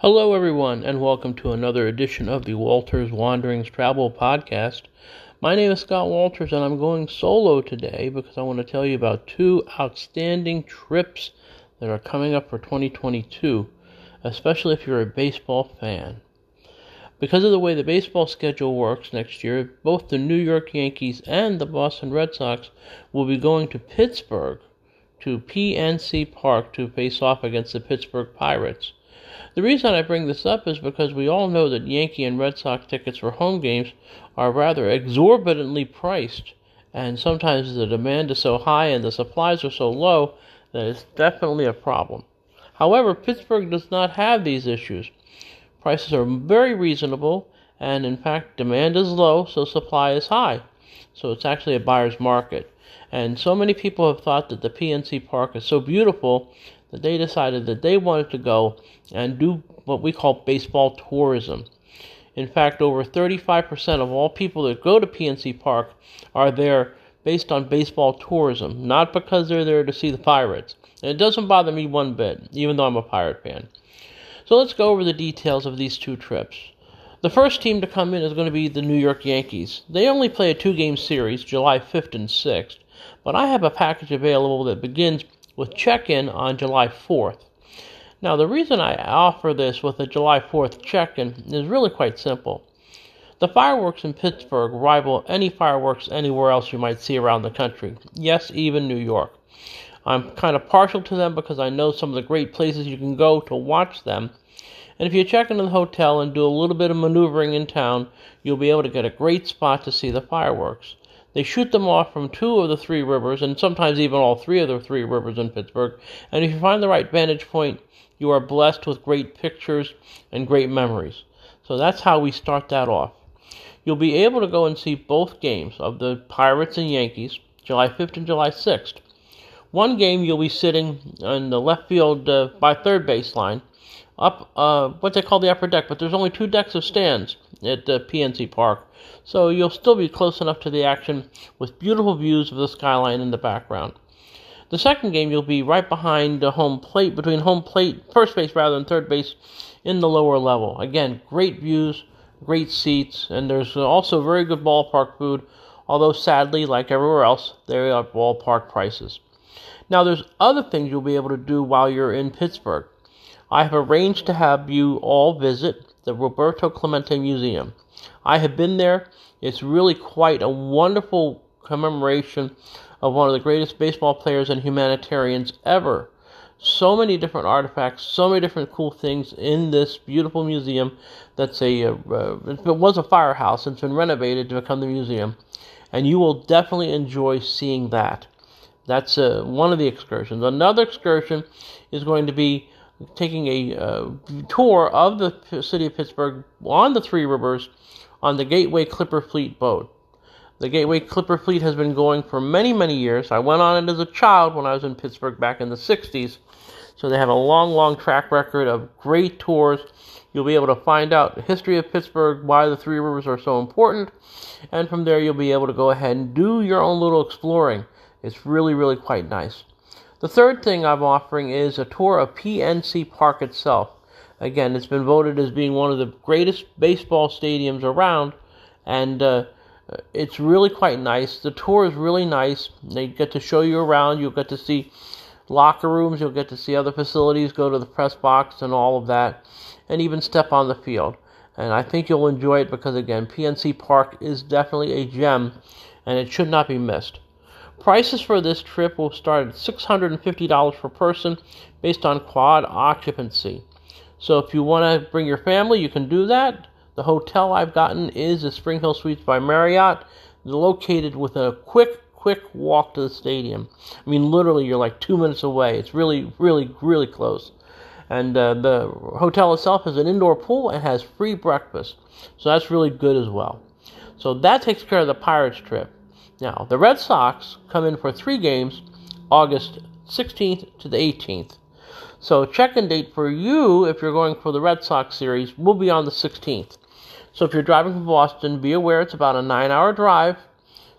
Hello, everyone, and welcome to another edition of the Walters Wanderings Travel Podcast. My name is Scott Walters, and I'm going solo today because I want to tell you about two outstanding trips that are coming up for 2022, especially if you're a baseball fan. Because of the way the baseball schedule works next year, both the New York Yankees and the Boston Red Sox will be going to Pittsburgh to PNC Park to face off against the Pittsburgh Pirates. The reason I bring this up is because we all know that Yankee and Red Sox tickets for home games are rather exorbitantly priced, and sometimes the demand is so high and the supplies are so low that it's definitely a problem. However, Pittsburgh does not have these issues. Prices are very reasonable, and in fact, demand is low, so supply is high. So it's actually a buyer's market. And so many people have thought that the PNC Park is so beautiful that they decided that they wanted to go and do what we call baseball tourism. In fact, over 35% of all people that go to PNC Park are there based on baseball tourism, not because they're there to see the Pirates. And it doesn't bother me one bit, even though I'm a Pirate fan. So let's go over the details of these two trips. The first team to come in is going to be the New York Yankees. They only play a two game series, July 5th and 6th, but I have a package available that begins with check in on July 4th. Now, the reason I offer this with a July 4th check in is really quite simple. The fireworks in Pittsburgh rival any fireworks anywhere else you might see around the country. Yes, even New York. I'm kind of partial to them because I know some of the great places you can go to watch them. And if you check into the hotel and do a little bit of maneuvering in town, you'll be able to get a great spot to see the fireworks. They shoot them off from two of the three rivers, and sometimes even all three of the three rivers in Pittsburgh. And if you find the right vantage point, you are blessed with great pictures and great memories. So that's how we start that off. You'll be able to go and see both games of the Pirates and Yankees, July 5th and July 6th. One game you'll be sitting on the left field uh, by third baseline, up uh, what they call the upper deck, but there's only two decks of stands at uh, PNC Park, so you'll still be close enough to the action with beautiful views of the skyline in the background. The second game, you'll be right behind the home plate, between home plate, first base rather than third base, in the lower level. Again, great views, great seats, and there's also very good ballpark food, although sadly, like everywhere else, there are ballpark prices. Now, there's other things you'll be able to do while you're in Pittsburgh. I have arranged to have you all visit the Roberto Clemente Museum. I have been there. It's really quite a wonderful commemoration of one of the greatest baseball players and humanitarians ever. So many different artifacts, so many different cool things in this beautiful museum. That's a uh, it was a firehouse it's been renovated to become the museum, and you will definitely enjoy seeing that. That's uh, one of the excursions. Another excursion is going to be taking a uh, tour of the city of Pittsburgh on the Three Rivers on the Gateway Clipper Fleet boat. The Gateway Clipper Fleet has been going for many, many years. I went on it as a child when I was in Pittsburgh back in the 60s. So they have a long, long track record of great tours. You'll be able to find out the history of Pittsburgh, why the Three Rivers are so important, and from there you'll be able to go ahead and do your own little exploring. It's really, really quite nice. The third thing I'm offering is a tour of PNC Park itself. Again, it's been voted as being one of the greatest baseball stadiums around, and uh, it's really quite nice. The tour is really nice. They get to show you around. You'll get to see locker rooms. You'll get to see other facilities, go to the press box, and all of that, and even step on the field. And I think you'll enjoy it because, again, PNC Park is definitely a gem, and it should not be missed. Prices for this trip will start at $650 per person based on quad occupancy. So if you want to bring your family, you can do that. The hotel I've gotten is the Spring Hill Suites by Marriott, located within a quick, quick walk to the stadium. I mean, literally, you're like two minutes away. It's really, really, really close. And uh, the hotel itself has an indoor pool and has free breakfast. So that's really good as well. So that takes care of the Pirates trip. Now, the Red Sox come in for three games, August 16th to the 18th. So, check in date for you, if you're going for the Red Sox series, will be on the 16th. So, if you're driving from Boston, be aware it's about a nine hour drive,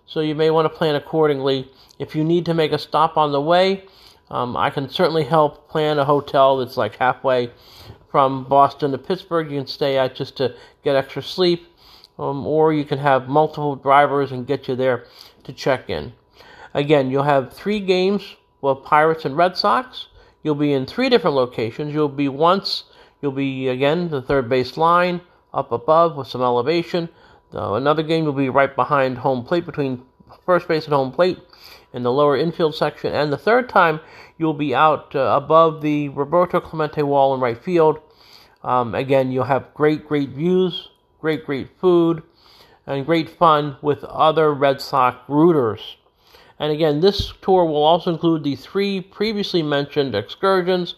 so you may want to plan accordingly. If you need to make a stop on the way, um, I can certainly help plan a hotel that's like halfway from Boston to Pittsburgh, you can stay at just to get extra sleep, um, or you can have multiple drivers and get you there to check in. Again, you'll have three games with Pirates and Red Sox. You'll be in three different locations. You'll be once, you'll be again the third base line up above with some elevation. Uh, another game will be right behind home plate between first base and home plate in the lower infield section. And the third time, you'll be out uh, above the Roberto Clemente wall in right field. Um, again, you'll have great, great views, great, great food, and great fun with other Red Sox rooters. And again, this tour will also include the three previously mentioned excursions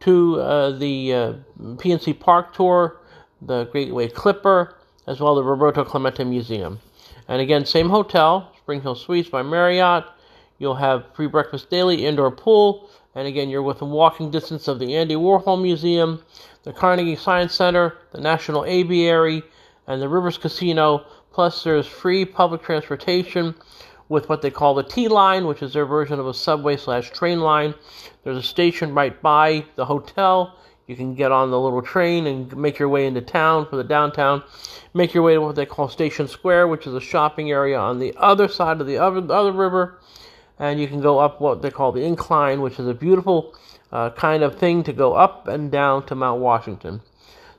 to uh, the uh, PNC Park tour, the Gateway Clipper, as well as the Roberto Clemente Museum. And again, same hotel, Spring Hill Suites by Marriott. You'll have free breakfast daily, indoor pool, and again, you're within walking distance of the Andy Warhol Museum, the Carnegie Science Center, the National Aviary, and the Rivers Casino. Plus, there's free public transportation with what they call the T line, which is their version of a subway slash train line. There's a station right by the hotel. You can get on the little train and make your way into town for the downtown. Make your way to what they call Station Square, which is a shopping area on the other side of the other, other river. And you can go up what they call the incline, which is a beautiful uh, kind of thing to go up and down to Mount Washington.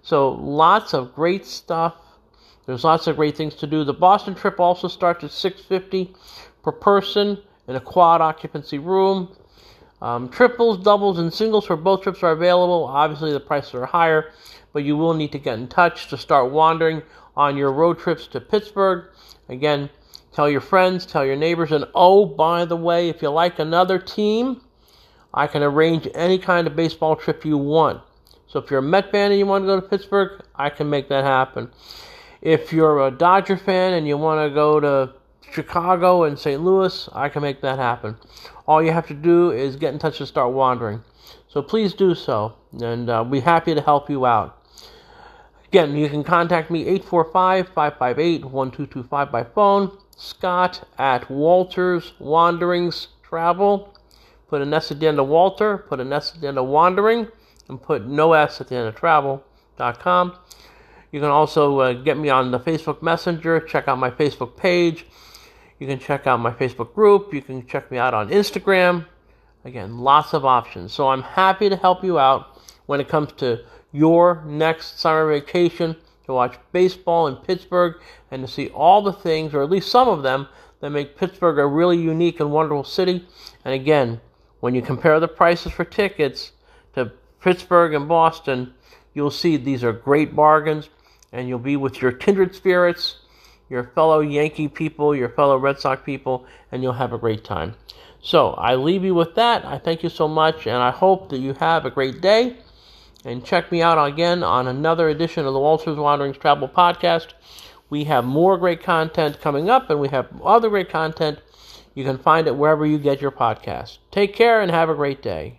So lots of great stuff there's lots of great things to do. The Boston trip also starts at 650 per person in a quad occupancy room. Um, triples, doubles, and singles for both trips are available. Obviously, the prices are higher, but you will need to get in touch to start wandering on your road trips to Pittsburgh. Again, tell your friends, tell your neighbors, and oh, by the way, if you like another team, I can arrange any kind of baseball trip you want. So if you're a Met fan and you want to go to Pittsburgh, I can make that happen. If you're a Dodger fan and you want to go to Chicago and St. Louis, I can make that happen. All you have to do is get in touch and start wandering. So please do so, and uh, be happy to help you out. Again, you can contact me 845 558 1225 by phone. Scott at Walters Wanderings Travel. Put an S at the end of Walter, put an S at the end of Wandering, and put no S at the end of travel.com. You can also uh, get me on the Facebook Messenger, check out my Facebook page. You can check out my Facebook group. You can check me out on Instagram. Again, lots of options. So I'm happy to help you out when it comes to your next summer vacation to watch baseball in Pittsburgh and to see all the things, or at least some of them, that make Pittsburgh a really unique and wonderful city. And again, when you compare the prices for tickets to Pittsburgh and Boston, you'll see these are great bargains and you'll be with your kindred spirits, your fellow Yankee people, your fellow Red Sox people, and you'll have a great time. So I leave you with that. I thank you so much, and I hope that you have a great day. And check me out again on another edition of the Walters Wanderings Travel Podcast. We have more great content coming up, and we have other great content. You can find it wherever you get your podcast. Take care and have a great day.